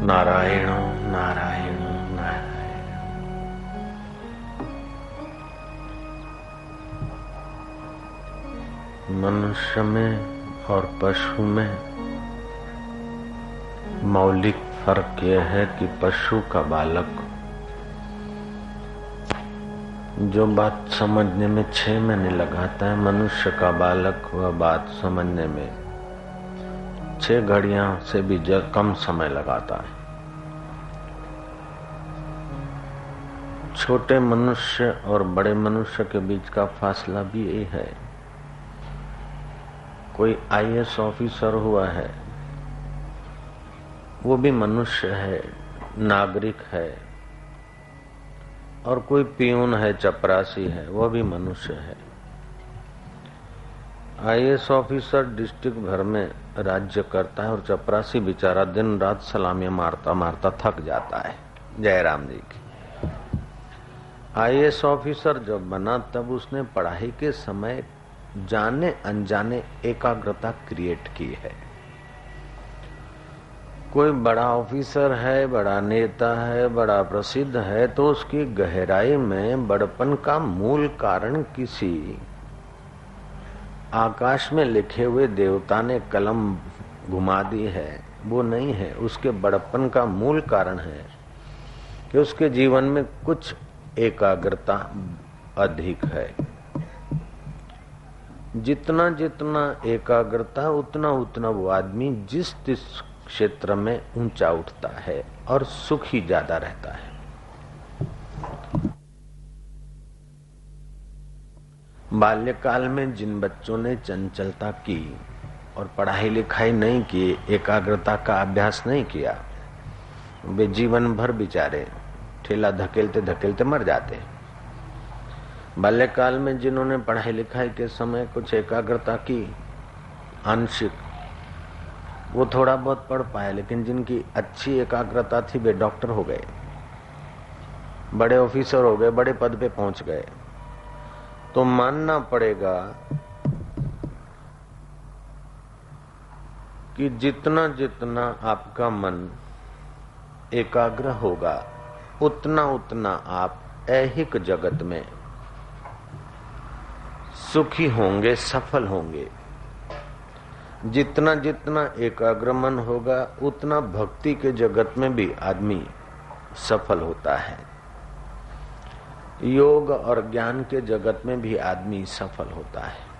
नारायण नारायण नारायण। मनुष्य में और पशु में मौलिक फ़र्क यह है कि पशु का बालक जो बात समझने में छह महीने लगाता है, मनुष्य का बालक वह बात समझने में छह घड़ियाँ से भी कम समय लगाता है। छोटे मनुष्य और बड़े मनुष्य के बीच का फासला भी यही है। कोई आईएएस ऑफिसर हुआ है, वो भी मनुष्य है, नागरिक है, और कोई पियून है, चपरासी है, वो भी मनुष्य है। आईएएस ऑफिसर डिस्ट्रिक्ट भर में राज्य करता है और चपरासी बेचारा दिन रात सलामियाँ मारता मारता थक जाता है। जयराम जी की। आईएएस ऑफिसर जब बना, तब उसने पढ़ाई के समय जाने अनजाने एकाग्रता क्रिएट की है। कोई बड़ा ऑफिसर है, बड़ा नेता है, बड़ा प्रसिद्ध है तो उसकी गहराई में बड़पन का मूल कारण किसी आकाश में लिखे हुए देवता ने कलम घुमा दी है। वो नहीं है। उसके बड़पन का मूल कारण है कि उसके जीवन में कुछ एकाग्रता अधिक है। जितना जितना एकाग्रता, उतना उतना वो आदमी जिस जिस क्षेत्र में ऊँचा उठता है और सुखी ज़्यादा रहता है। बाल्यकाल में जिन बच्चों ने चंचलता की और पढ़ाई लिखाई नहीं की, एकाग्रता का अभ्यास नहीं किया, वे जीवन भर बिचारे, ठेला धकेलते धकेलते मर जाते। बाल्यकाल में जिन्होंने पढ़ाई लिखाई के समय कुछ एकाग्रता की, आंशिक, वो थोड़ा बहुत पढ़ पाए, लेकिन जिनकी अच्छी एकाग्रता थी, वे डॉक्टर हो गए। बड़े ऑफिसर हो गए, बड़े पद पे पहुँच गए। तो मानना पड़ेगा कि जितना जितना आपका मन एकाग्र होगा, उतना उतना आप ऐहिक जगत में सुखी होंगे, सफल होंगे। जितना जितना एकाग्र मन होगा, उतना भक्ति के जगत में भी आदमी सफल होता है। योग और ज्ञान के जगत में भी आदमी सफल होता है।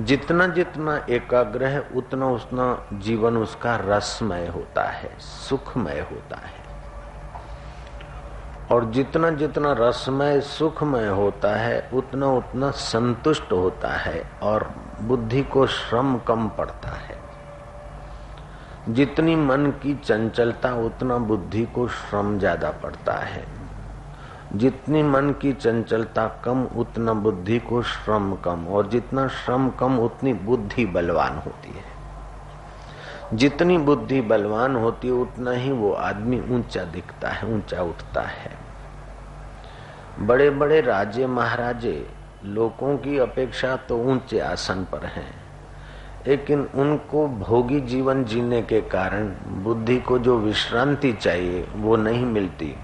जितना जितना एकाग्र है, उतना उतना जीवन उसका रसमय होता है, सुखमय होता है। और जितना जितना रसमय, सुखमय होता है, उतना उतना संतुष्ट होता है और बुद्धि को श्रम कम पड़ता है। जितनी मन की चंचलता, उतना बुद्धि को श्रम ज़्यादा पड़ता है। जितनी मन की चंचलता कम, उतना बुद्धि को श्रम कम, और जितना श्रम कम, उतनी बुद्धि बलवान होती है। जितनी बुद्धि बलवान होती है, उतना ही वो आदमी ऊँचा दिखता है, ऊँचा उठता है। बड़े बड़े राजे, महाराजे, लोगों की अपेक्षा तो ऊँचे आसन पर हैं, लेकिन उनको भोगी जीवन जीने के कारण बुद्धि को जो विश्रांति चाहिए, वो नहीं मिलती।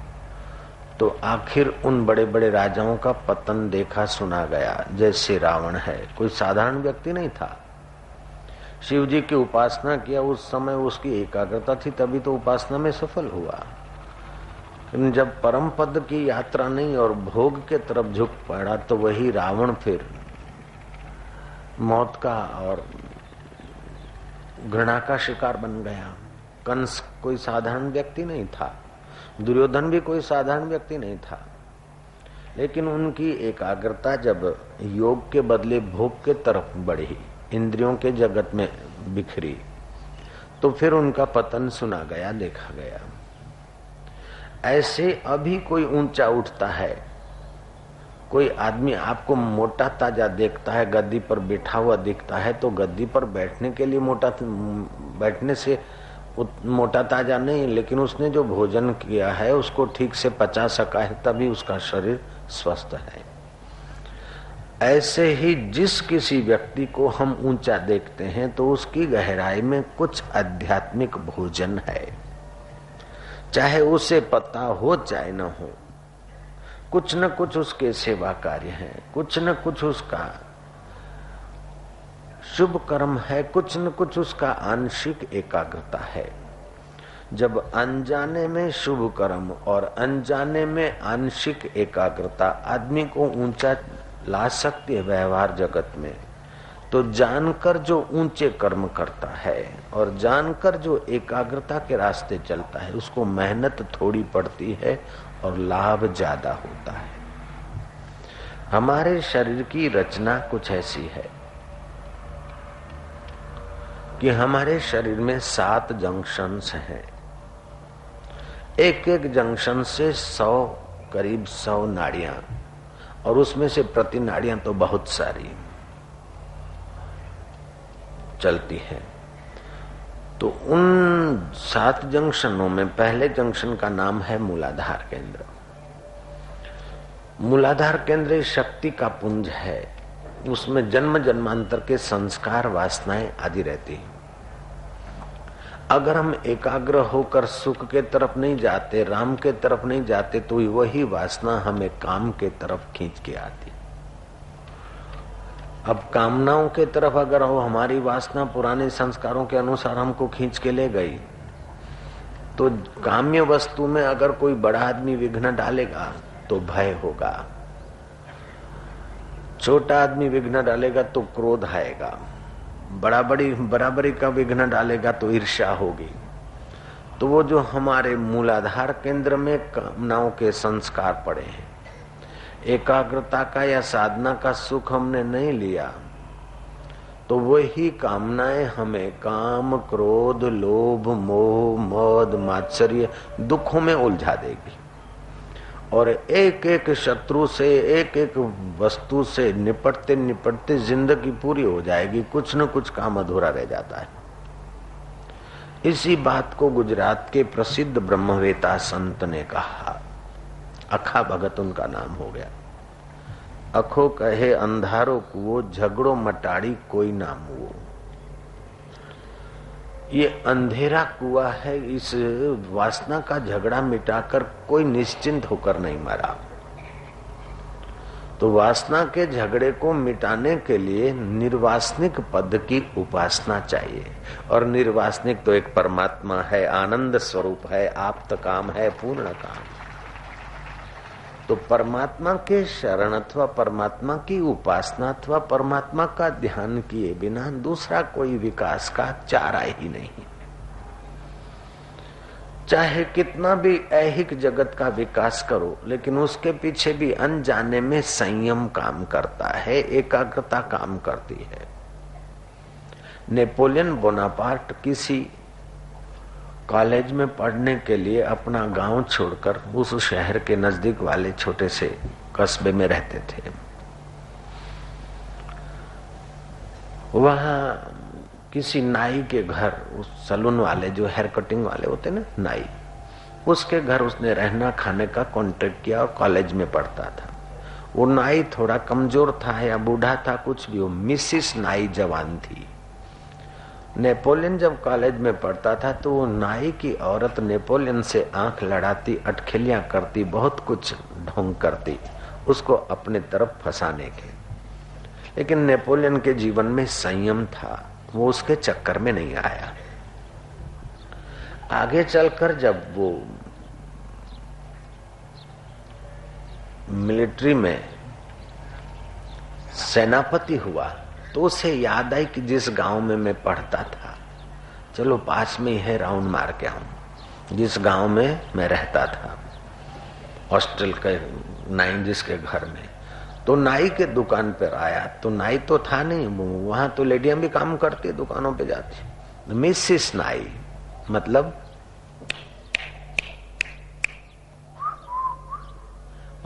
तो आखिर उन बड़े बड़े राजाओं का पतन देखा सुना गया, जैसे रावण है। कोई साधारण व्यक्ति नहीं था। शिव जी की उपासना किया उस समय उसकी एकाग्रता थी, तभी तो उपासना में सफल हुआ। जब परम पद की यात्रा नहीं और भोग के तरफ़ झुक पड़ा तो वही रावण फिर मौत का और घृणा का शिकार बन गया। कंस कोई साधारण व्यक्ति नहीं था। दुर्योधन भी कोई साधारण व्यक्ति नहीं था। लेकिन उनकी एकाग्रता जब योग के बदले भोग के तरफ़ बढ़ी, इंद्रियों के जगत में बिखरी तो फिर उनका पतन सुना गया, देखा गया। ऐसे अभी कोई ऊँचा उठता है, कोई आदमी आपको मोटा ताज़ा देखता है, गद्दी पर बैठा हुआ दिखता है तो गद्दी पर बैठने के लिए मोटा, बैठने से मोटा ताज़ा नहीं, लेकिन उसने जो भोजन किया है, उसको ठीक से पचा सका है, तभी उसका शरीर स्वस्थ है। ऐसे ही जिस किसी व्यक्ति को हम ऊँचा देखते हैं तो उसकी गहराई में कुछ आध्यात्मिक भोजन है। चाहे उसे पता हो, चाहे न हो, कुछ न कुछ उसके सेवा कार्य है, कुछ न कुछ उसका शुभ कर्म है, कुछ न कुछ उसका आंशिक एकाग्रता है। जब अनजाने में शुभ कर्म और अनजाने में आंशिक एकाग्रता आदमी को ऊँचा ला सकती है व्यवहार जगत में तो जानकर जो ऊँचे कर्म करता है और जानकर जो एकाग्रता के रास्ते चलता है, उसको मेहनत थोड़ी पड़ती है और लाभ ज़्यादा होता है। हमारे शरीर की रचना कुछ ऐसी है। कि हमारे शरीर में सात जंक्शंस हैं। एक एक जंक्शन से सौ, करीब सौ नाड़ियाँ, और उसमें से प्रति नाड़ियाँ तो बहुत सारी चलती है। तो उन सात जंक्शनों में पहले जंक्शन का नाम है मूलाधार केंद्र। मूलाधार केंद्र शक्ति का पुंज है। उसमें जन्म जन्मांतर के संस्कार वासनाएँ आदि रहती है। अगर हम एकाग्र होकर सुख के तरफ़ नहीं जाते, राम के तरफ़ नहीं जाते तो वही वासना हमें काम के तरफ़ खींच के आती। अब कामनाओं के तरफ़ अगर हो, हमारी वासना पुराने संस्कारों के अनुसार हमको खींच के ले गई तो काम्य वस्तु में अगर कोई बड़ा आदमी विघ्न डालेगा तो भय होगा। छोटा आदमी विघ्न डालेगा तो क्रोध आएगा। बराबरी बराबरी का विघ्न डालेगा तो ईर्षा होगी। तो वो जो हमारे मूलाधार केंद्र में कामनाओं के संस्कार पड़े हैं, एकाग्रता का या साधना का सुख हमने नहीं लिया तो वही कामनाएँ हमें काम, क्रोध, लोभ, मोह, मद, मात्सर्य, दुखों में उलझा देगी। और एक एक शत्रु से एक एक वस्तु से निपटते निपटते ज़िंदगी पूरी हो जाएगी, कुछ न कुछ काम अधूरा रह जाता है। इसी बात को गुजरात के प्रसिद्ध ब्रह्मवेता संत ने कहा। अखा भगत उनका नाम हो गया। अखो कहे, अंधारो कुओ, झगड़ो मटाड़ी कोई नाम वो ये अंधेरा कुआ है, इस वासना का झगड़ा मिटाकर कोई निश्चिंत होकर नहीं मरा। तो वासना के झगड़े को मिटाने के लिए निर्वासनिक पद की उपासना चाहिए। और निर्वासनिक तो एक परमात्मा है, आनंद स्वरूप है, आप्त काम है, पूर्ण काम। तो परमात्मा के शरण अथवा परमात्मा की उपासना अथवा परमात्मा का ध्यान किए बिना दूसरा कोई विकास का चारा ही नहीं। चाहे कितना भी ऐहिक जगत का विकास करो, लेकिन उसके पीछे भी अनजाने में संयम काम करता है, एकाग्रता काम करती है। नेपोलियन बोनापार्ट किसी कॉलेज में पढ़ने के लिए अपना गाँव छोड़कर उस शहर के नज़दीक वाले छोटे से कस्बे में रहते थे। वहाँ किसी नाई के घर, उस सलून वाले जो हेयर कटिंग वाले होते ना, नाई, उसके घर उसने रहना खाने का कॉन्ट्रैक्ट किया और कॉलेज में पढ़ता था। वो नाई थोड़ा कमज़ोर था या बूढ़ा था, कुछ भी वो मिसिस नाई जवान थी। नेपोलियन जब कॉलेज में पढ़ता था तो वो नाई की औरत नेपोलियन से आँख लड़ाती, अटखेलियाँ करती, बहुत कुछ ढोंग करती, उसको अपने तरफ़ फंसाने के लेकिन नेपोलियन के जीवन में संयम था, वो उसके चक्कर में नहीं आया। आगे चलकर जब वो मिलिट्री में सेनापति हुआ तो उसे याद आई कि जिस गाँव में मैं पढ़ता था, चलो पास में ही राउंड मार के आऊँ। जिस गाँव में मैं रहता था, हॉस्टल के नाई जिसके घर में तो नाई के दुकान पर आया। तो नाई तो था नहीं वहाँ तो लेडियाँ भी काम करती, दुकानों पे जाती। मिसिस नाई मतलब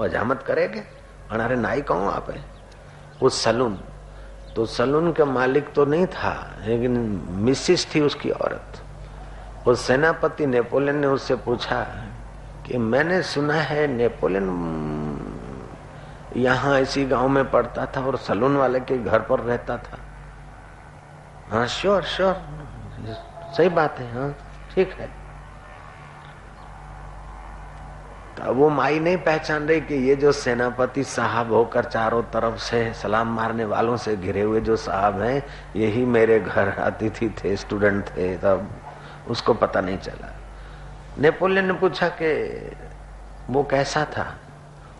वजामत करेगे। अरे नाई कहूँ आप उस सलून तो सलून का मालिक तो नहीं था, लेकिन मिसिस थी उसकी औरत। वो सेनापति नेपोलियन ने उससे पूछा कि मैंने सुना है नेपोलियन यहाँ इसी गाँव में पढ़ता था और सलून वाले के घर पर रहता था। हाँ श्योर श्योर सही बात है हाँ ठीक है। तो वो माई नहीं पहचान रही कि ये जो सेनापति साहब होकर चारों तरफ़ से सलाम मारने वालों से घिरे हुए जो साहब हैं यही मेरे घर अतिथि थे स्टूडेंट थे तब उसको पता नहीं चला। नेपोलियन ने पूछा कि वो कैसा था?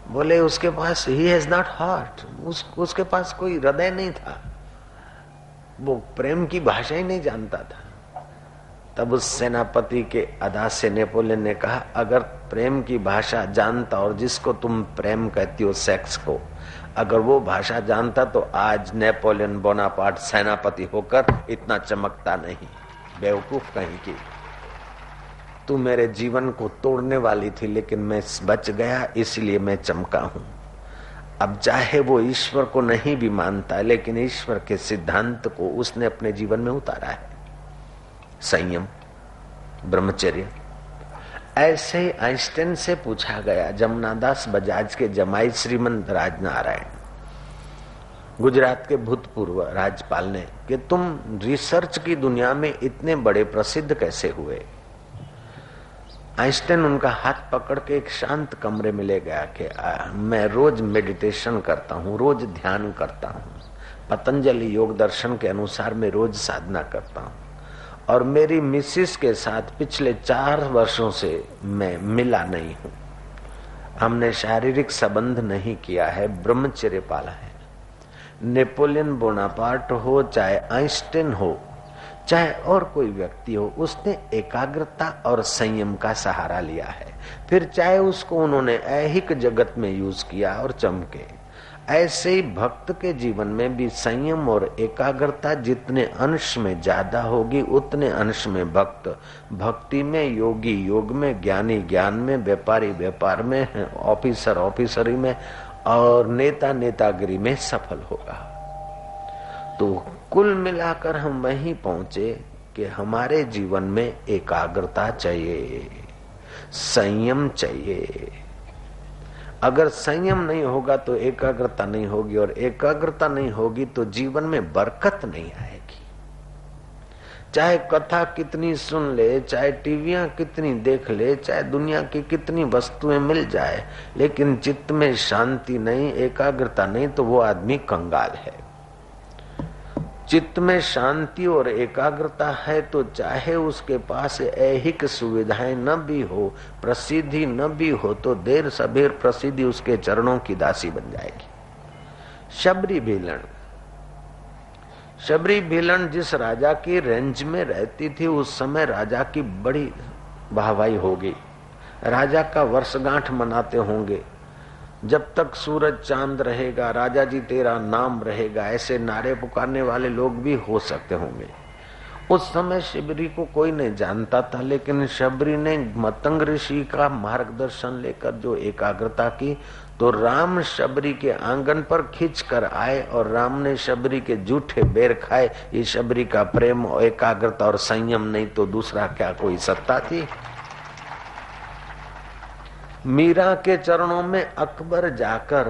बोले उसके पास ही हैज़ नॉट हार्ट उस, उसके पास कोई हृदय नहीं था। वो प्रेम की भाषा ही नहीं जानता था। तब उस सेनापति के अदा से नेपोलियन ने कहा, अगर प्रेम की भाषा जानता और जिसको तुम प्रेम कहती हो सेक्स को, अगर वो भाषा जानता तो आज नेपोलियन बोनापार्ट सेनापति होकर इतना चमकता नहीं। बेवकूफ़ कहीं की। तू मेरे जीवन को तोड़ने वाली थी, लेकिन मैं बच गया, इसलिए मैं चमका हूँ। अब चाहे वो ईश्वर को नहीं भी मानता, लेकिन ईश्वर के सिद्धांत को उसने अपने जीवन में उतारा है। संयम, ब्रह्मचर्य। ऐसे आइंस्टाइन से पूछा गया जमुनादास बजाज के जमाई श्रीमंत राजनारायण। गुजरात के भूतपूर्व राज्यपाल ने कि तुम रिसर्च की दुनिया में इतने बड़े प्रसिद्ध कैसे हुए? आइंस्टाइन उनका हाथ पकड़ के एक शांत कमरे में ले गया कि मैं रोज मेडिटेशन करता हूँ, रोज ध्यान करता हूँ। पतंजलि योग दर्शन के अनुसार मैं रोज साधना करता हूँ। और मेरी मिसिस के साथ पिछले चार वर्षों से मैं मिला नहीं हूँ। हमने शारीरिक संबंध नहीं किया है, ब्रह्मचर्य पाला है। नेपोलियन बोनापार्ट हो, चाहे आइंस्टीन हो, चाहे और कोई व्यक्ति हो, उसने एकाग्रता और संयम का सहारा लिया है। फिर चाहे उसको उन्होंने ऐहिक जगत में यूज़ किया और चमके। ऐसे ही भक्त के जीवन में भी संयम और एकाग्रता जितने अंश में ज़्यादा होगी, उतने अंश में भक्त, भक्ति में योगी, योग में ज्ञानी, ज्ञान में व्यापारी, व्यापार में ऑफिसर, ऑफिसरी में, और नेता, नेतागिरी में सफल होगा। तो कुल मिलाकर हम वहीं पहुँचे कि हमारे जीवन में एकाग्रता चाहिए, संयम चाहिए। अगर संयम नहीं होगा तो एकाग्रता नहीं होगी, और एकाग्रता नहीं होगी तो जीवन में बरकत नहीं आएगी। चाहे कथा कितनी सुन ले, चाहे टीवियाँ कितनी देख ले, चाहे दुनिया की कितनी वस्तुएँ मिल जाए, लेकिन चित्त में शांति नहीं, एकाग्रता नहीं तो वो आदमी कंगाल है। चित्त में शांति और एकाग्रता है तो चाहे उसके पास ऐहिक सुविधाएँ न भी हो, प्रसिद्धि न भी हो तो देर सबेर प्रसिद्धि उसके चरणों की दासी बन जाएगी। शबरी भीलन। शबरी भीलन जिस राजा की रेंज में रहती थी, उस समय राजा की बड़ी वाहवाही होगी। राजा का वर्षगांठ मनाते होंगे। जब तक सूरज चाँद रहेगा, राजा जी तेरा नाम रहेगा, ऐसे नारे पुकारने वाले लोग भी हो सकते होंगे। उस समय शिबरी को कोई नहीं जानता था, लेकिन शबरी ने मतंग ऋषि का मार्गदर्शन लेकर जो एकाग्रता की तो राम शबरी के आँगन पर खींच कर आए और राम ने शबरी के जूठे बेर खाए। ये शबरी का प्रेम एकाग्रता और संयम नहीं तो दूसरा क्या कोई सत्ता थी? मीरा के चरणों में अकबर जाकर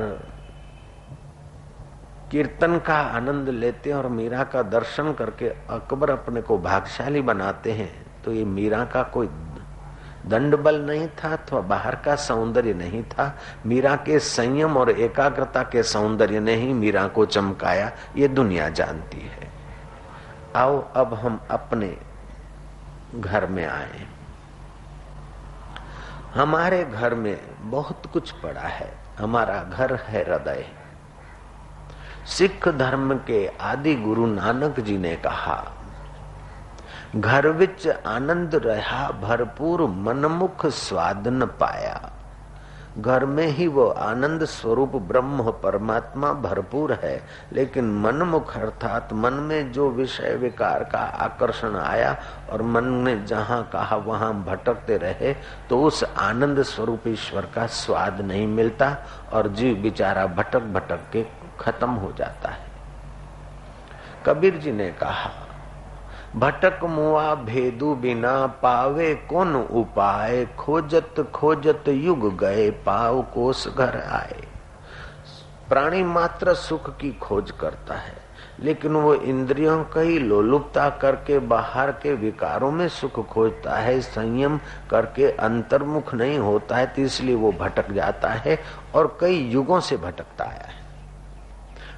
कीर्तन का आनंद लेते और मीरा का दर्शन करके अकबर अपने को भागशाली बनाते हैं। तो ये मीरा का कोई दंड बल नहीं था, अथवा बाहर का सौंदर्य नहीं था। मीरा के संयम और एकाग्रता के सौंदर्य ने ही मीरा को चमकाया। ये दुनिया जानती है। आओ, अब हम अपने घर में आए। हमारे घर में बहुत कुछ पड़ा है। हमारा घर है हृदय। सिख धर्म के आदि गुरु नानक जी ने कहा, घर विच आनंद रहा, भरपूर मनमुख स्वादन पाया। घर में ही वो आनंद स्वरूप ब्रह्म परमात्मा भरपूर है, लेकिन मन मुख अर्थात मन में जो विषय विकार का आकर्षण आया और मन ने जहाँ कहा वहाँ भटकते रहे तो उस आनंद स्वरूप ईश्वर का स्वाद नहीं मिलता और जीव बिचारा भटक भटक के खत्म हो जाता है। कबीर जी ने कहा भटक मुआ भेदु बिना पावे कौन उपाय? खोजत खोजत युग गए पाव कोस घर आए। प्राणी मात्र सुख की खोज करता है, लेकिन वो इंद्रियों का ही लोलुपता करके बाहर के विकारों में सुख खोजता है, संयम करके अंतर्मुख नहीं होता है तो इसलिए वो भटक जाता है और कई युगों से भटकता आया है।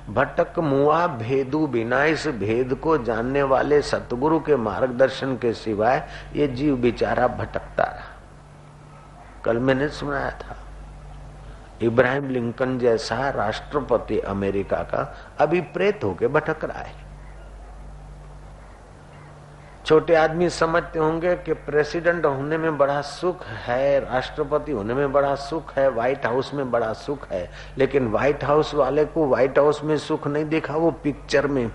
भटक मुआ भेदु बिना इस भेद को जानने वाले सतगुरु के मार्गदर्शन के सिवाय ये जीव बिचारा भटकता रहा। कल मैंने सुनाया था, इब्राहिम लिंकन जैसा राष्ट्रपति अमेरिका का अभी प्रेत होके भटक रहा है। छोटे आदमी समझते होंगे कि प्रेसिडेंट होने में बड़ा सुख है, राष्ट्रपति होने में बड़ा सुख है, व्हाइट हाउस में बड़ा सुख है, लेकिन व्हाइट हाउस वाले को व्हाइट हाउस में सुख नहीं देखा, वो पिक्चर में,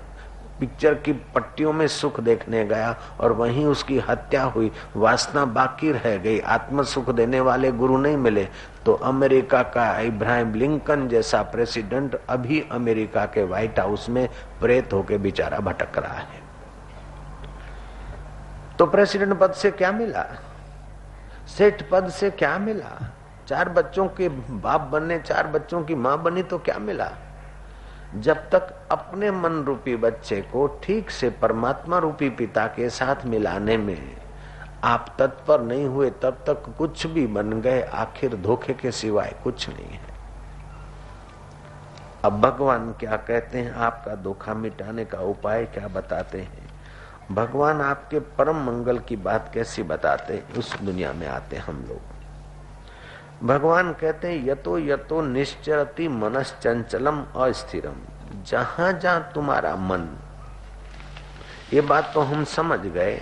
पिक्चर की पट्टियों में सुख देखने गया और वहीं उसकी हत्या हुई, वासना बाकी रह गई आत्म सुख देने वाले गुरु नहीं मिले। तो अमेरिका का इब्राहिम लिंकन जैसा प्रेसिडेंट अभी अमेरिका के व्हाइट हाउस में प्रेत होके बेचारा भटक रहा है। तो प्रेसिडेंट पद से क्या मिला? सेठ पद से क्या मिला? चार बच्चों के बाप बनने, चार बच्चों की माँ बनी तो क्या मिला? जब तक अपने मन रूपी बच्चे को ठीक से परमात्मा रूपी पिता के साथ मिलाने में आप तत्पर नहीं हुए, तब तक कुछ भी बन गए, आखिर धोखे के सिवाय कुछ नहीं है। अब भगवान क्या कहते हैं? आपका धोखा मिटाने का उपाय क्या बताते हैं? भगवान आपके परम मंगल की बात कैसी बताते? उस दुनिया में आते हम लोग। भगवान कहते हैं, यतो यतो निश्चरती मनस चंचलम अस्थिरम। जहाँ जहाँ तुम्हारा मन। ये बात तो हम समझ गए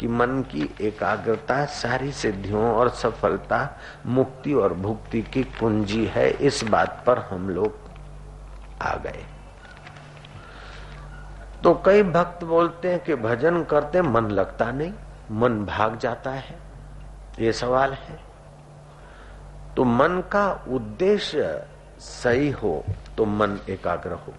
कि मन की एकाग्रता, सारी सिद्धियों और सफलता, मुक्ति और भुक्ति की कुंजी है। इस बात पर हम लोग आ गए। तो कई भक्त बोलते हैं कि भजन करते मन लगता नहीं, मन भाग जाता है। ये सवाल है। तो मन का उद्देश्य सही हो तो मन एकाग्र हो।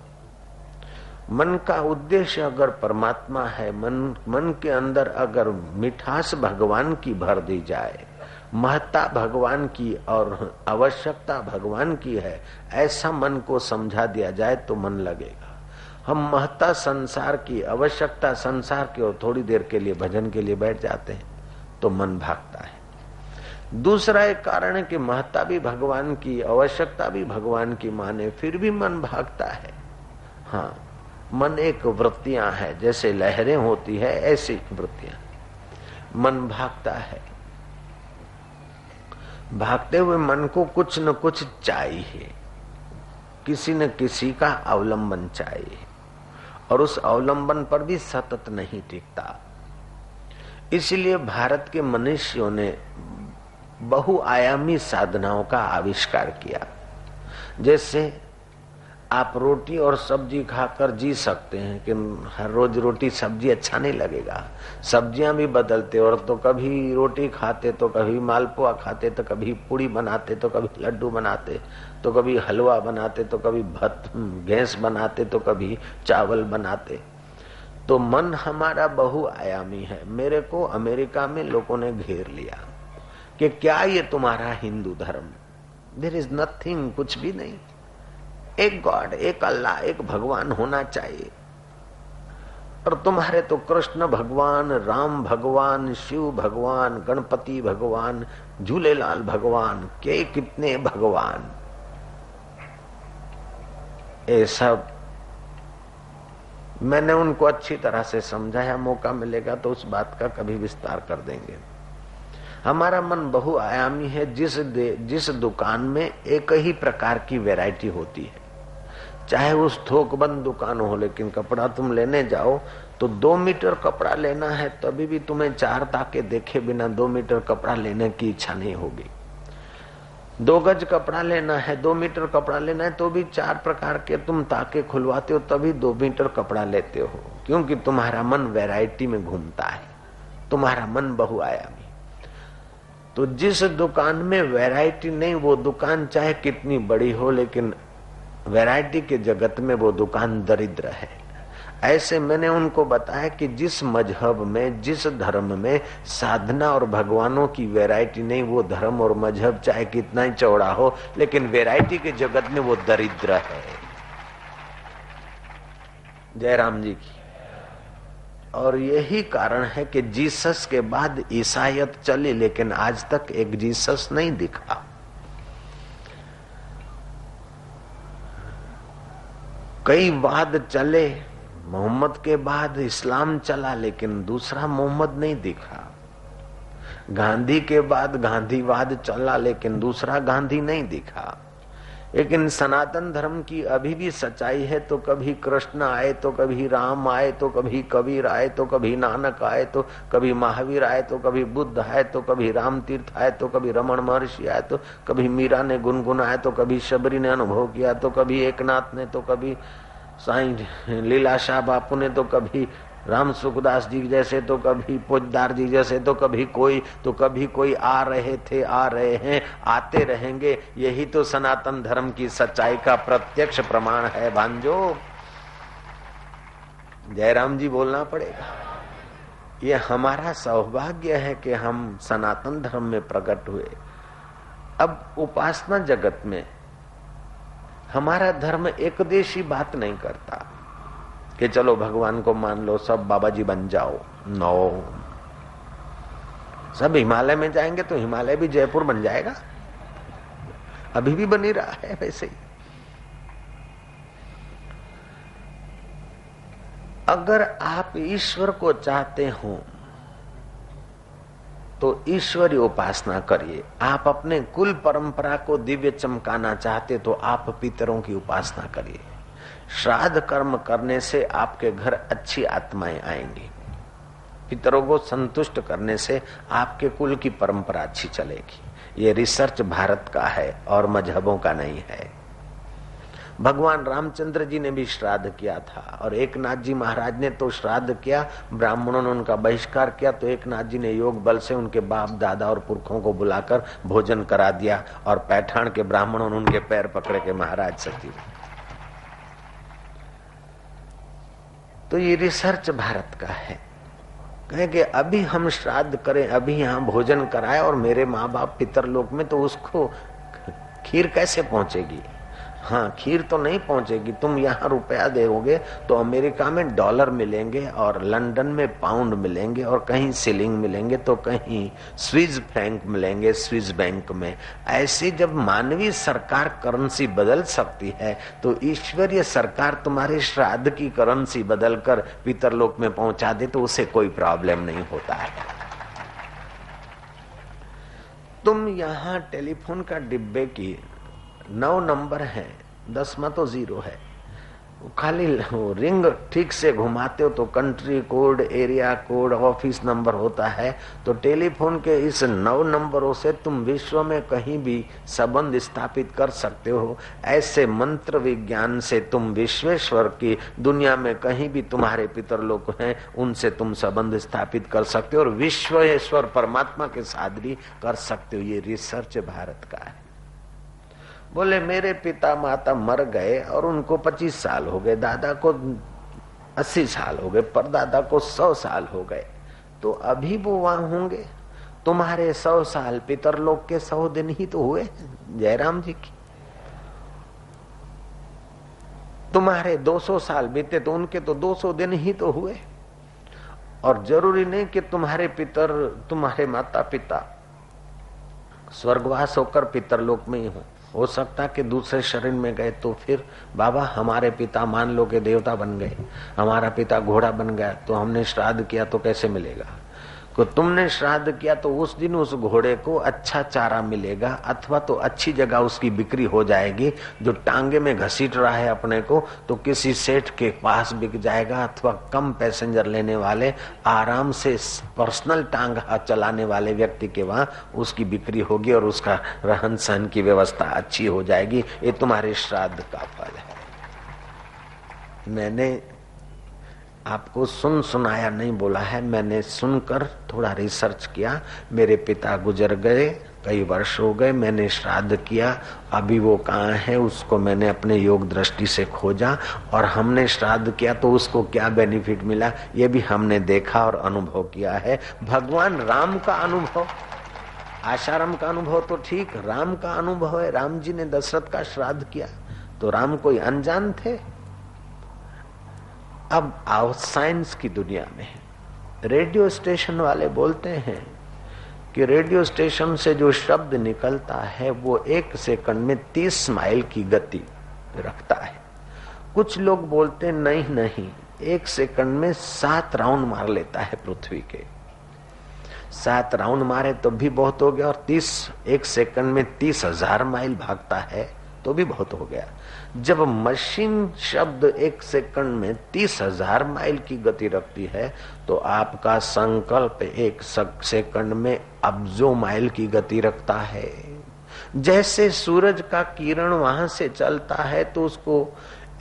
मन का उद्देश्य अगर परमात्मा है, मन मन के अंदर अगर मिठास भगवान की भर दी जाए, महत्ता भगवान की और आवश्यकता भगवान की है, ऐसा मन को समझा दिया जाए तो मन लगेगा। हम महत्ता संसार की, आवश्यकता संसार की और थोड़ी देर के लिए, भजन के लिए बैठ जाते हैं तो मन भागता है। दूसरा एक कारण है कि महत्ता भी भगवान की, आवश्यकता भी भगवान की माने, फिर भी मन भागता है। हाँ मन एक वृत्तियाँ है, जैसे लहरें होती है, ऐसी वृत्तियाँ। मन भागता है। भागते हुए मन को कुछ न कुछ चाहिए, किसी न किसी का अवलंबन चाहिए। और उस अवलंबन पर भी सतत नहीं टिकता। इसलिए भारत के मनुष्यों ने बहुआयामी साधनाओं का आविष्कार किया, जैसे आप रोटी और सब्ज़ी खाकर जी सकते हैं कि हर रोज रोटी सब्ज़ी अच्छा नहीं लगेगा। सब्ज़ियाँ भी बदलते, और तो कभी रोटी खाते तो कभी मालपुआ खाते तो कभी पूड़ी बनाते तो कभी लड्डू बनाते तो कभी हलवा बनाते तो कभी भत गैस बनाते तो कभी चावल बनाते। तो मन हमारा बहुआयामी है। मेरे को अमेरिका में लोगों ने घेर लिया कि क्या ये तुम्हारा हिंदू धर्म? देर इज़ नथिंग कुछ भी नहीं। एक गॉड, एक अल्लाह, एक भगवान होना चाहिए। और तुम्हारे तो कृष्ण भगवान, राम भगवान, शिव भगवान, गणपति भगवान, झूलेलाल भगवान, के कितने भगवान। ये सब मैंने उनको अच्छी तरह से समझाया, मौका मिलेगा तो उस बात का कभी विस्तार कर देंगे। हमारा मन बहुआयामी है, जिस जिस दुकान में एक ही प्रकार की वैरायटी होती है। चाहे उस थोकबंद दुकान हो, लेकिन कपड़ा तुम लेने जाओ तो दो मीटर कपड़ा लेना है, तभी भी तुम्हें चार ताके देखे बिना दो मीटर कपड़ा लेने की इच्छा नहीं होगी। दो गज कपड़ा लेना है, दो मीटर कपड़ा लेना है तो भी चार प्रकार के तुम ताके खुलवाते हो, तभी दो मीटर कपड़ा लेते हो, क्योंकि तुम्हारा मन वैरायटी में घूमता है, तुम्हारा मन बहुआयामी। तो जिस दुकान में वैरायटी नहीं, वो दुकान चाहे कितनी बड़ी हो, लेकिन वैरायटी के जगत में वो दुकान दरिद्र है। ऐसे मैंने उनको बताया कि जिस मज़हब में, जिस धर्म में साधना और भगवानों की वैरायटी नहीं, वो धर्म और मज़हब चाहे कितना ही चौड़ा हो, लेकिन वैरायटी के जगत में वो दरिद्र है। जयराम जी की। और यही कारण है कि जीसस के बाद ईसाइत चली, लेकिन आज तक एक जीसस नहीं दिखा। कई वाद चले, मोहम्मद के बाद इस्लाम चला, लेकिन दूसरा मोहम्मद नहीं दिखा। गांधी के बाद गांधीवाद चला, लेकिन दूसरा गांधी नहीं दिखा। लेकिन सनातन धर्म की अभी भी सच्चाई है तो कभी कृष्ण आए तो कभी राम आए तो कभी कबीर आए तो कभी नानक आए तो कभी महावीर आए तो कभी बुद्ध आए तो कभी राम तीर्थ आए तो कभी रमन महर्षि आए तो कभी मीरा ने गुनगुनाए तो कभी शबरी ने अनुभव किया तो कभी एकनाथ ने तो कभी साई लीलाशाह बापू ने तो कभी राम सुखदास जी जैसे तो कभी पोजदार जी जैसे तो कभी कोई तो कभी कोई आ रहे थे, आ रहे हैं, आते रहेंगे। यही तो सनातन धर्म की सच्चाई का प्रत्यक्ष प्रमाण है, भांजो। जयराम जी बोलना पड़ेगा। ये हमारा सौभाग्य है कि हम सनातन धर्म में प्रकट हुए। अब उपासना जगत में हमारा धर्म एक देशी बात नहीं करता। कि चलो भगवान को मान लो, सब बाबा जी बन जाओ। नो सब हिमालय में जाएँगे तो हिमालय भी जयपुर बन जाएगा। अभी भी बनी रहा है वैसे ही। अगर आप ईश्वर को चाहते हो तो ईश्वरी उपासना करिए। आप अपने कुल परंपरा को दिव्य चमकाना चाहते तो आप पितरों की उपासना करिए। श्राद्ध कर्म करने से आपके घर अच्छी आत्माएँ आएँगी। पितरों को संतुष्ट करने से आपके कुल की परंपरा अच्छी चलेगी। ये रिसर्च भारत का है और मजहबों का नहीं है। भगवान रामचंद्र जी ने भी श्राद्ध किया था और एक नाथ जी महाराज ने तो श्राद्ध किया, ब्राह्मणों ने उनका बहिष्कार किया तो एक नाथ जी ने योग बल से उनके बाप, दादा और पुरखों को बुलाकर भोजन करा दिया और पैठान के ब्राह्मणों ने उनके पैर पकड़े के महाराज सचिव तो ये रिसर्च भारत का है। कहे कि अभी हम श्राद्ध करें, अभी यहाँ भोजन कराए और मेरे माँ बाप पितर लोक में तो उसको खीर कैसे पहुंचेगी? हाँ खीर तो नहीं पहुंचेगी, तुम यहाँ रुपया दोगे तो अमेरिका में डॉलर मिलेंगे और लंदन में पाउंड मिलेंगे और कहीं सिलिंग मिलेंगे तो कहीं स्विस बैंक मिलेंगे स्विस बैंक में। ऐसी जब मानवीय सरकार करेंसी बदल सकती है तो ईश्वरीय सरकार तुम्हारे श्राद्ध की करेंसी बदल कर पितरलोक में पहुँचा दे तो उसे कोई प्रॉब्लम नहीं होता है। तुम यहाँ टेलीफोन का डिब्बे की नौ नंबर है दसवा तो ज़ीरो है। खाली रिंग ठीक से घुमाते हो तो country code, area code, office number होता है तो टेलीफोन के इस नौ नंबरों से तुम विश्व में कहीं भी संबंध स्थापित कर सकते हो। ऐसे मंत्र विज्ञान से तुम विश्वेश्वर की दुनिया में कहीं भी तुम्हारे पितर लोग हैं, उनसे तुम संबंध स्थापित कर सकते हो और विश्वेश्वर परमात्मा के भी कर सकते हो। ये रिसर्च भारत का है। बोले, मेरे पिता माता मर गए और उनको पच्चीस साल हो गए, दादा को अस्सी साल हो गए, परदादा को सौ साल हो गए। तो अभी वो वहाँ होंगे। तुम्हारे सौ साल पितर लोग के सौ दिन ही तो हुए जयराम जी की। तुम्हारे 200 साल बीते तो उनके तो 200 दिन ही तो हुए। और ज़रूरी नहीं कि तुम्हारे पितर, तुम्हारे माता पिता स्वर्गवास होकर पितर लोक में ही हो। हो सकता कि दूसरे शरीर में गए तो फिर बाबा हमारे पिता मान लो के देवता बन गए, हमारा पिता घोड़ा बन गया तो हमने श्राद्ध किया तो कैसे मिलेगा? को तुमने श्राद्ध किया तो उस दिन उस घोड़े को अच्छा चारा मिलेगा, अथवा तो अच्छी जगह उसकी बिक्री हो जाएगी, जो टांगे में घसीट रहा है अपने को तो किसी सेठ के पास बिक जाएगा, अथवा कम पैसेंजर लेने वाले, आराम से पर्सनल टांग चलाने वाले व्यक्ति के वहाँ उसकी बिक्री होगी और उसका रहन सहन की व्यवस्था अच्छी हो जाएगी। ये तुम्हारे श्राद्ध का फल है। मैंने आपको सुन सुनाया नहीं बोला है, मैंने सुनकर थोड़ा रिसर्च किया, मेरे पिता गुजर गए, कई वर्ष हो गए, मैंने श्राद्ध किया, अभी वो कहाँ है, उसको मैंने अपने योग दृष्टि से खोजा, और हमने श्राद्ध किया तो उसको क्या बेनिफिट मिला, ये भी हमने देखा और अनुभव किया है। भगवान राम का अनुभव। आशाराम का अनुभव तो ठीक, राम का अनुभव है, राम जी ने दशरथ का श्राद्ध किया तो राम कोई अनजान थे? अब आओ साइंस की दुनिया में रेडियो स्टेशन वाले बोलते हैं कि रेडियो स्टेशन से जो शब्द निकलता है, वो एक सेकंड में तीस माइल की गति रखता है। कुछ लोग बोलते, नहीं नहीं, एक सेकंड में सात राउंड मार लेता है पृथ्वी के। सात राउंड मारे तो भी बहुत हो गया और तीस, एक सेकंड में तीस हज़ार माइल भागता है तो भी बहुत हो गया। जब मशीन शब्द एक सेकंड में तीस हज़ार माइल की गति रखती है तो आपका संकल्प एक सेकंड में अब्जो माइल की गति रखता है। जैसे सूरज का किरण वहाँ से चलता है तो उसको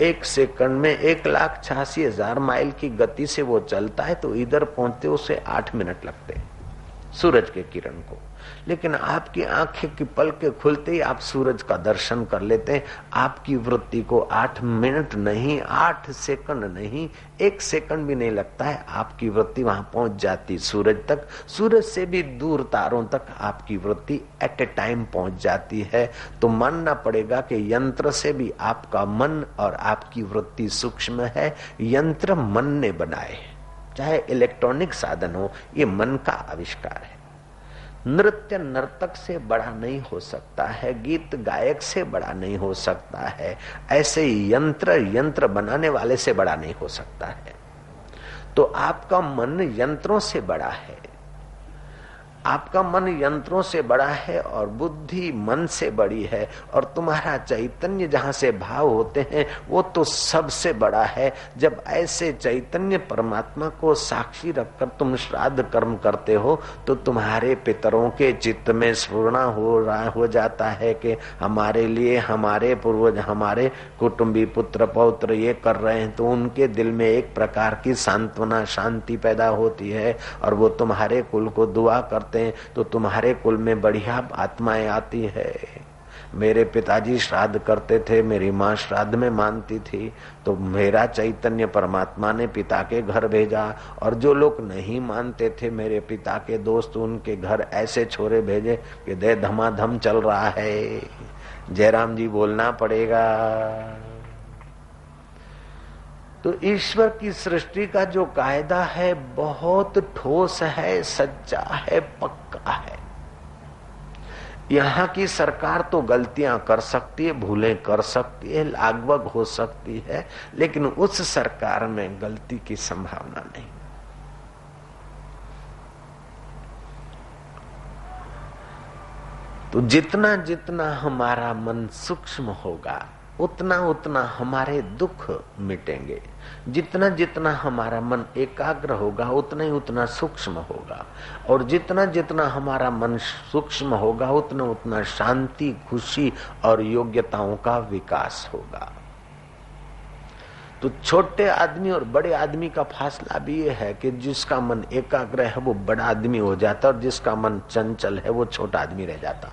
एक सेकंड में एक लाख छियासी हज़ार माइल की गति से वो चलता है तो इधर पहुँचते उसे आठ मिनट लगते सूरज के किरण को। लेकिन आपकी आँखें की पल के खुलते ही आप सूरज का दर्शन कर लेते हैं। आपकी वृत्ति को आठ मिनट नहीं, आठ सेकंड नहीं, एक सेकंड भी नहीं लगता है। आपकी वृत्ति वहाँ पहुँच जाती सूरज तक। सूरज से भी दूर तारों तक आपकी वृत्ति एट ए टाइम पहुँच जाती है। तो मानना पड़ेगा कि यंत्र से भी आपका मन और आपकी वृत्ति सूक्ष्म है। यंत्र मन ने बनाए चाहे इलेक्ट्रॉनिक साधन हो, ये मन का आविष्कार है। नृत्य नर्तक से बड़ा नहीं हो सकता है, गीत गायक से बड़ा नहीं हो सकता है, ऐसे यंत्र यंत्र बनाने वाले से बड़ा नहीं हो सकता है। तो आपका मन यंत्रों से बड़ा है। आपका मन यंत्रों से बड़ा है और बुद्धि मन से बड़ी है और तुम्हारा चैतन्य जहाँ से भाव होते हैं, वो तो सबसे बड़ा है। जब ऐसे चैतन्य परमात्मा को साक्षी रखकर तुम श्राद्ध कर्म करते हो तो तुम्हारे पितरों के चित्त में स्पूर्णा हो रहा, हो जाता है कि हमारे लिए, हमारे पूर्वज, हमारे कुटुंबी पुत्र, पौत्र ये कर रहे हैं तो उनके दिल में एक प्रकार की सांत्वना, शांति पैदा होती है और वो तुम्हारे कुल को दुआ करते करते हैं तो तुम्हारे कुल में बढ़िया आत्माएँ आती है। मेरे पिताजी श्राद्ध करते थे, मेरी माँ श्राद्ध में मानती थी तो मेरा चैतन्य परमात्मा ने पिता के घर भेजा, और जो लोग नहीं मानते थे मेरे पिता के दोस्त, उनके घर ऐसे छोरे भेजे कि दे धमाधम चल रहा है। जयराम जी बोलना पड़ेगा। तो ईश्वर की सृष्टि का जो कायदा है, बहुत ठोस है, सच्चा है, पक्का है। यहाँ की सरकार तो गलतियाँ कर सकती है, भूलें कर सकती है, लागवग हो सकती है, लेकिन उस सरकार में गलती की संभावना नहीं। तो जितना जितना हमारा मन सूक्ष्म होगा उतना उतना हमारे दुख मिटेंगे। जितना जितना हमारा मन एकाग्र होगा, उतना ही उतना सूक्ष्म होगा। और जितना जितना हमारा मन सूक्ष्म होगा, उतना उतना शांति, खुशी और योग्यताओं का विकास होगा। तो छोटे आदमी और बड़े आदमी का फासला भी ये है कि जिसका मन एकाग्र है, वो बड़ा आदमी हो जाता और जिसका मन चंचल है, वो छोटा आदमी रह जाता।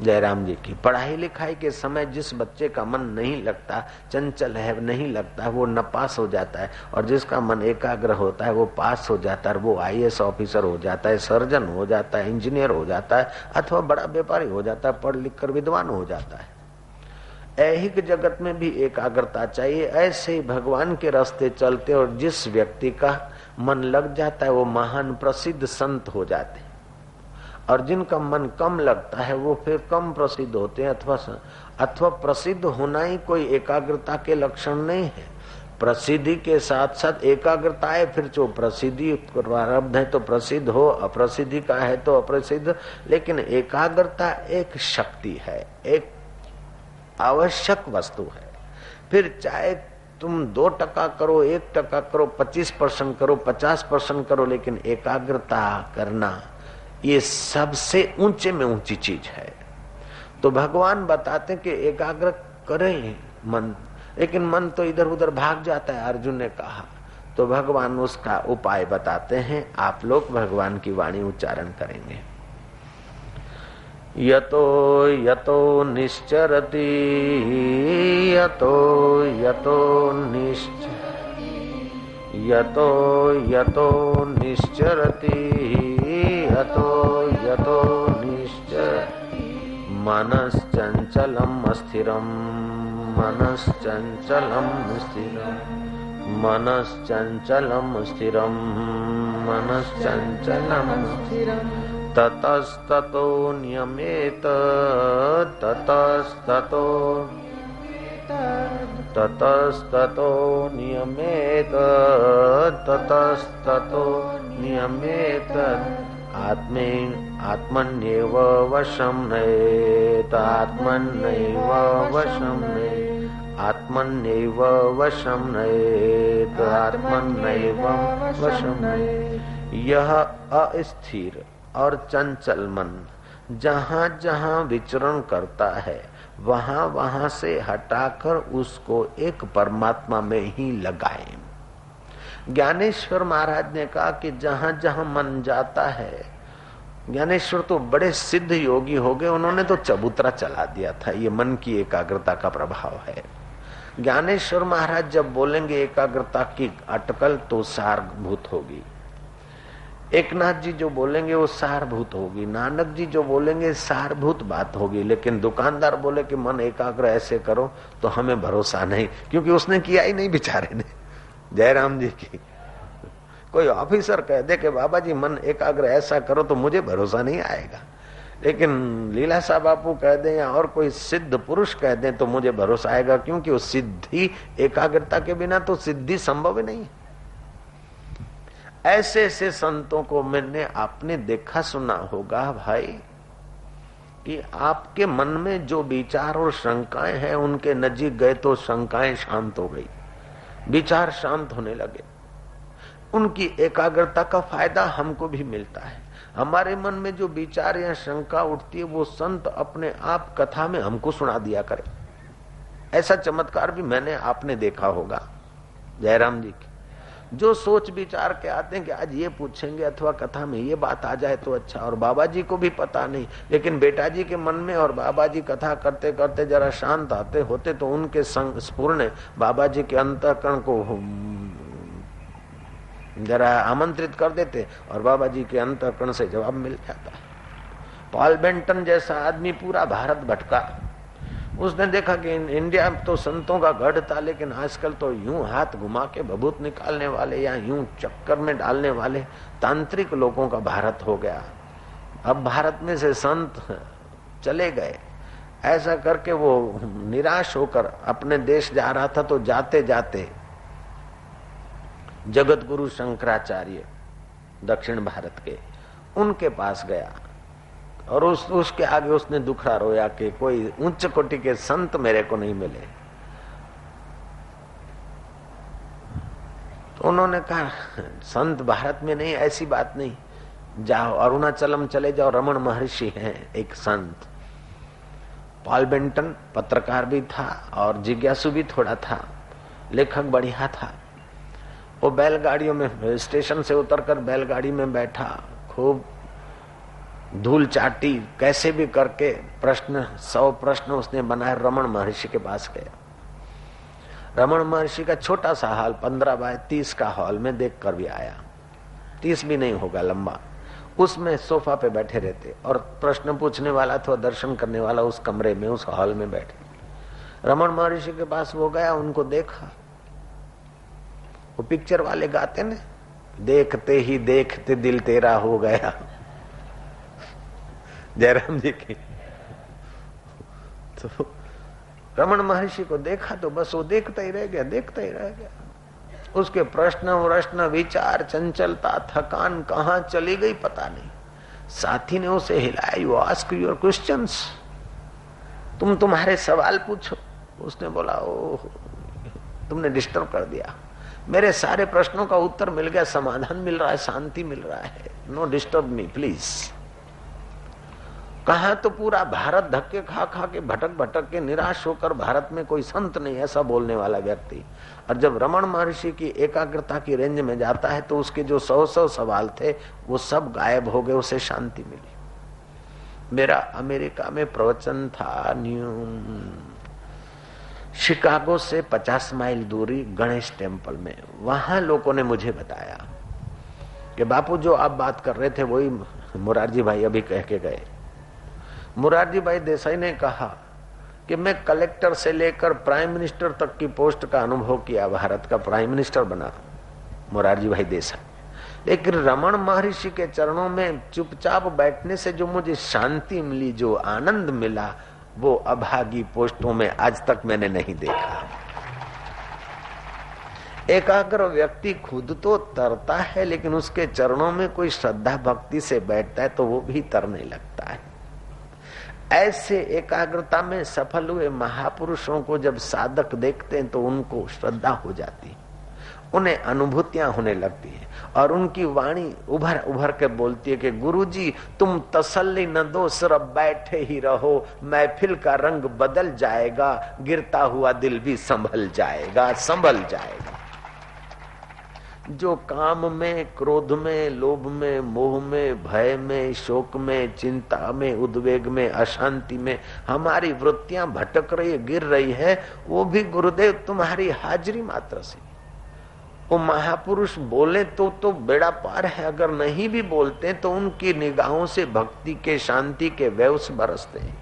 जयराम जी की। पढ़ाई लिखाई के समय जिस बच्चे का मन नहीं लगता, चंचल है, नहीं लगता, वो न पास हो जाता है और जिसका मन एकाग्र होता है, वो पास हो जाता है वो आई ऑफिसर हो जाता है, सर्जन हो जाता है, इंजीनियर हो जाता है अथवा बड़ा व्यापारी हो जाता है, पढ़ लिख कर विद्वान हो जाता है। ऐहिक जगत में भी एकाग्रता चाहिए, ऐसे ही भगवान के रास्ते चलते और जिस व्यक्ति का मन लग जाता है, वो महान प्रसिद्ध संत हो जाते और जिनका मन कम लगता है, वो फिर कम प्रसिद्ध होते हैं, अथवा अथवा प्रसिद्ध होना ही कोई एकाग्रता के लक्षण नहीं है। प्रसिद्धि के साथ साथ एकाग्रता है फिर जो प्रसिद्धि प्रारब्ध है तो प्रसिद्ध हो, अप्रसिद्धि का है तो अप्रसिद्ध। लेकिन एकाग्रता एक शक्ति है, एक आवश्यक वस्तु है। फिर चाहे तुम दो टका करो, एक टका करो, पच्चीस परसेंट करो, पचास परसेंट करो, लेकिन एकाग्रता करना ये सबसे ऊँचे में ऊँची चीज़ है। तो भगवान बताते कि एकाग्र करें मन। लेकिन मन तो इधर उधर भाग जाता है, अर्जुन ने कहा। तो भगवान उसका उपाय बताते हैं। आप लोग भगवान की वाणी उच्चारण करेंगे। यतो यतो निश्चरति, यतो यतो निश्च, यतो यतो निश्चरति। यतो यतो निश्चर मनश्चञ्चलम् अस्थिरम्। मनश्चञ्चलम् स्थिरम्। मनश्चञ्चलम् स्थिरम्। मनश्चञ्चलम् ततस्ततो नियमेत। ततस्ततो ततस्ततो नियमेत। ततस्ततो नियमेत। आत्मे आत्मन्येव वशं नयेत आत्मन्यैव वशं नयेत आत्मन्यैव वशं नयेत आत्मन्यैव वशं नयेत यह अस्थिर और चंचल मन जहाँ जहाँ विचरण करता है वहाँ वहाँ से हटाकर उसको एक परमात्मा में ही लगाए। ज्ञानेश्वर महाराज ने कहा कि जहाँ जहाँ मन जाता है, ज्ञानेश्वर तो बड़े सिद्ध योगी हो गए, उन्होंने तो चबूतरा चला दिया था। ये मन की एकाग्रता का प्रभाव है। ज्ञानेश्वर महाराज जब बोलेंगे, एकाग्रता की अटकल तो सारभूत होगी। एक नाथ जी जो बोलेंगे, वो सारभूत होगी। नानक जी जो बोलेंगे, सारभूत बात होगी। लेकिन दुकानदार बोले कि मन एकाग्र ऐसे करो तो हमें भरोसा नहीं, क्योंकि उसने किया ही नहीं, बेचारे ने। जयराम जी की। कोई ऑफिसर कह दे कि बाबा जी, मन एकाग्र ऐसा करो तो मुझे भरोसा नहीं आएगा। लेकिन लीला साहब बापू कह दें या और कोई सिद्ध पुरुष कह दें तो मुझे भरोसा आएगा, क्योंकि वो सिद्धि एकाग्रता के बिना तो सिद्धि संभव ही नहीं। ऐसे ऐसे संतों को मैंने आपने देखा सुना होगा भाई, कि आपके मन में जो विचार और शंकाएँ हैं, उनके नजीक गए तो शंकाएँ शांत हो गई। विचार शांत होने लगे। उनकी एकाग्रता का फ़ायदा हमको भी मिलता है। हमारे मन में जो विचार या शंका उठती है, वो संत अपने आप कथा में हमको सुना दिया करे। ऐसा चमत्कार भी मैंने आपने देखा होगा। जयराम जी की। जो सोच विचार के आते हैं कि आज ये पूछेंगे अथवा कथा में ये बात आ जाए तो अच्छा और बाबा जी को भी पता नहीं। लेकिन बेटा जी के मन में और बाबा जी कथा करते करते जरा शांत आते होते तो उनके संग स्पूर्ण बाबा जी के अंतकरण को जरा आमंत्रित कर देते और बाबा जी के अंतकरण से जवाब मिल जाता। पॉल बेंटन जैसा आदमी पूरा भारत भटका। उसने देखा कि इंडिया तो संतों का गढ़ था, लेकिन आजकल तो यूँ हाथ घुमा के भभूत निकालने वाले या यूँ चक्कर में डालने वाले तांत्रिक लोगों का भारत हो गया। अब भारत में से संत चले गए। ऐसा करके वो निराश होकर अपने देश जा रहा था तो जाते जाते जगत गुरु शंकराचार्य दक्षिण भारत के उनके पास गया। और उस, उसके आगे उसने दुखड़ा रोया कि कोई उच्च कोटि के संत मेरे को नहीं मिले। तो उन्होंने कहा, संत भारत में नहीं, ऐसी बात नहीं। जाओ, अरुणाचलम चले जाओ रमन महर्षि हैं एक संत। पॉल बेंटन पत्रकार भी था और जिज्ञासु भी थोड़ा था, लेखक बढ़िया था। वो बैलगाड़ियों में, स्टेशन से उतरकर बैलगाड़ी में बैठा, खूब धूल चाटी, कैसे भी करके प्रश्न, सौ प्रश्न उसने बनाए रमन महर्षि के पास गया। रमन महर्षि का छोटा सा हॉल, पंद्रह बाय तीस का हॉल में देख कर भी आया। तीस भी नहीं होगा, लंबा। उसमें सोफा पे बैठे रहते और प्रश्न पूछने वाला अथवा दर्शन करने वाला उस कमरे में, उस हॉल में बैठे। रमन महर्षि के पास वो गया, उनको देखा। वो पिक्चर वाले गाते ने, देखते ही देखते दिल तेरा हो गया। जयराम जी की। तो रमन महर्षि को देखा तो बस वो देखता ही रह गया, देखता ही रह गया। उसके प्रश्न प्रश्न विचार, चंचलता, थकान कहा चली गई पता नहीं। साथी ने उसे हिलाया यू आस्क योर क्वेश्चन तुम तुम्हारे सवाल पूछो। उसने बोला ओ तुमने डिस्टर्ब कर दिया। मेरे सारे प्रश्नों का उत्तर मिल गया, समाधान मिल रहा है, शांति मिल रहा है। नो डिस्टर्ब मी प्लीज़ कहा तो पूरा भारत धक्के खा खा के भटक भटक के निराश होकर भारत में कोई संत नहीं, ऐसा बोलने वाला व्यक्ति। और जब रमन महर्षि की एकाग्रता की रेंज में जाता है तो उसके जो सौ सौ सवाल थे, वो सब गायब हो गए, उसे शांति मिली। मेरा अमेरिका में प्रवचन था न्यू शिकागो से 50 माइल दूरी गणेश टेंपल में। वहाँ लोगों ने मुझे बताया कि बापू जो आप बात कर रहे थे, वही मुरारजी भाई अभी कह के गए। मुरारजी भाई देसाई ने कहा कि मैं कलेक्टर से लेकर प्राइम मिनिस्टर तक की पोस्ट का अनुभव किया भारत का प्राइम मिनिस्टर बना मुरारजी भाई देसाई। लेकिन रमन महर्षि के चरणों में चुपचाप बैठने से जो मुझे शांति मिली, जो आनंद मिला, वो अभागी पोस्टों में आज तक मैंने नहीं देखा। एकाग्र व्यक्ति खुद तो तरता है, लेकिन उसके चरणों में कोई श्रद्धा भक्ति से बैठता है तो वो भी तरने लगता है। ऐसे एकाग्रता में सफल हुए महापुरुषों को जब साधक देखते हैं तो उनको श्रद्धा हो जाती है। उन्हें अनुभूतियाँ होने लगती है। और उनकी वाणी उभर उभर के बोलती है कि, गुरुजी, तुम तसल्ली न दो, सिर्फ़ बैठे ही रहो महफिल का रंग बदल जाएगा, गिरता हुआ दिल भी संभल जाएगा संभल जाएगा। जो काम में, क्रोध में, लोभ में, मोह में, भय में, शोक में, चिंता में, उद्वेग में, अशांति में हमारी वृत्तियाँ भटक रही, गिर रही है, वो भी गुरुदेव तुम्हारी हाजिरी मात्र से। वो महापुरुष बोले तो तो बेड़ा पार है, अगर नहीं भी बोलते तो उनकी निगाहों से भक्ति के, शांति के व्यवस बरसते हैं।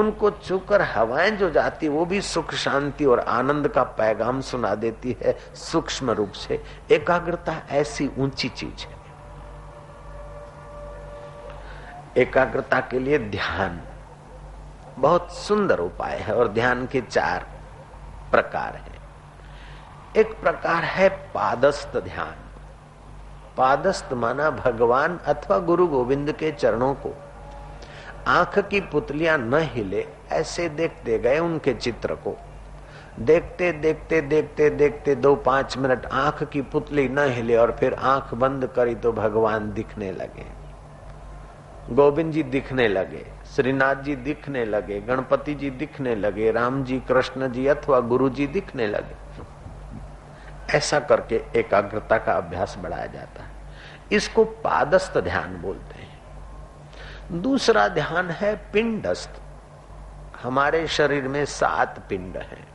उनको छूकर हवाएँ जो जाती, वो भी सुख, शांति और आनंद का पैगाम सुना देती है, सूक्ष्म रूप से। एकाग्रता ऐसी ऊँची चीज़ है। एकाग्रता के लिए ध्यान बहुत सुंदर उपाय है और ध्यान के चार प्रकार है। एक प्रकार है पादस्त ध्यान। पादस्त माना भगवान अथवा गुरु गोविंद के चरणों को आँख की पुतलियाँ न हिले, ऐसे देखते गए उनके चित्र को। देखते देखते देखते देखते दो पाँच मिनट आँख की पुतली न हिले और फिर आँख बंद करी तो भगवान दिखने लगे। गोविंद जी दिखने लगे, श्रीनाथ जी दिखने लगे, गणपति जी दिखने लगे, राम जी, कृष्ण जी अथवा गुरु जी दिखने लगे। ऐसा करके एकाग्रता का अभ्यास बढ़ाया जाता है। इसको पादस्त ध्यान बोलते हैं। दूसरा ध्यान है पिंडस्त हमारे शरीर में सात पिंड हैं,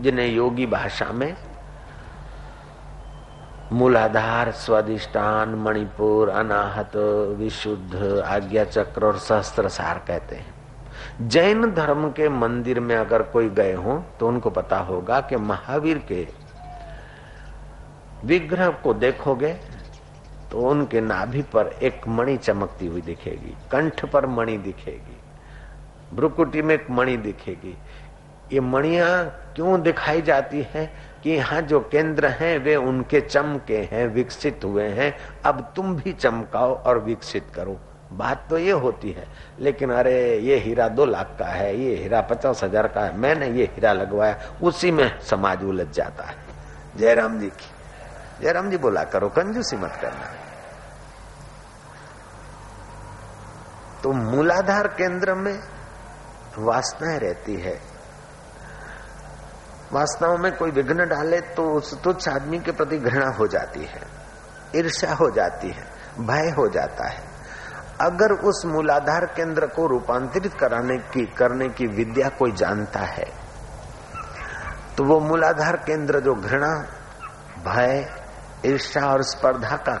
जिन्हें योगी भाषा में मूलाधार, स्वादिष्टान, मणिपुर, अनाहत, विशुद्ध, आज्ञा चक्र और सहस्त्र सार कहते हैं। जैन धर्म के मंदिर में अगर कोई गए हो तो उनको पता होगा कि महावीर के विग्रह को देखोगे तो उनके नाभि पर एक मणि चमकती हुई दिखेगी, कंठ पर मणि दिखेगी, भ्रुकुटी में एक मणि दिखेगी। ये मणिया क्यों दिखाई जाती है कि यहाँ जो केंद्र हैं, वे उनके चमके हैं, विकसित हुए हैं। अब तुम भी चमकाओ और विकसित करो। बात तो ये होती है, लेकिन अरे, ये हीरा दो लाख का है, ये हीरा पचास हज़ार का है, मैंने ये हीरा लगवाया, उसी में समाज उलझ जाता है। जयराम जी की, जयराम जी बोला करो, कंजूसी मत करना। तो मूलाधार केंद्र में वासनाएँ रहती है। वासनाओं में कोई विघ्न डाले तो उस तुच्छ आदमी के प्रति घृणा हो जाती है, ईर्ष्या हो जाती है, भय हो जाता है। अगर उस मूलाधार केंद्र को रूपांतरित कराने की, करने की विद्या कोई जानता है तो वो मूलाधार केंद्र जो घृणा, भय ईर्षा और स्पर्धा का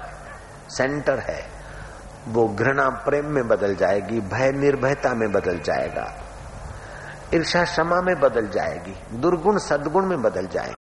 सेंटर है। वो घृणा प्रेम में बदल जाएगी, भय निर्भयता में बदल जाएगा। ईर्षा क्षमा में बदल जाएगी, दुर्गुण सदगुण में बदल जाएगी।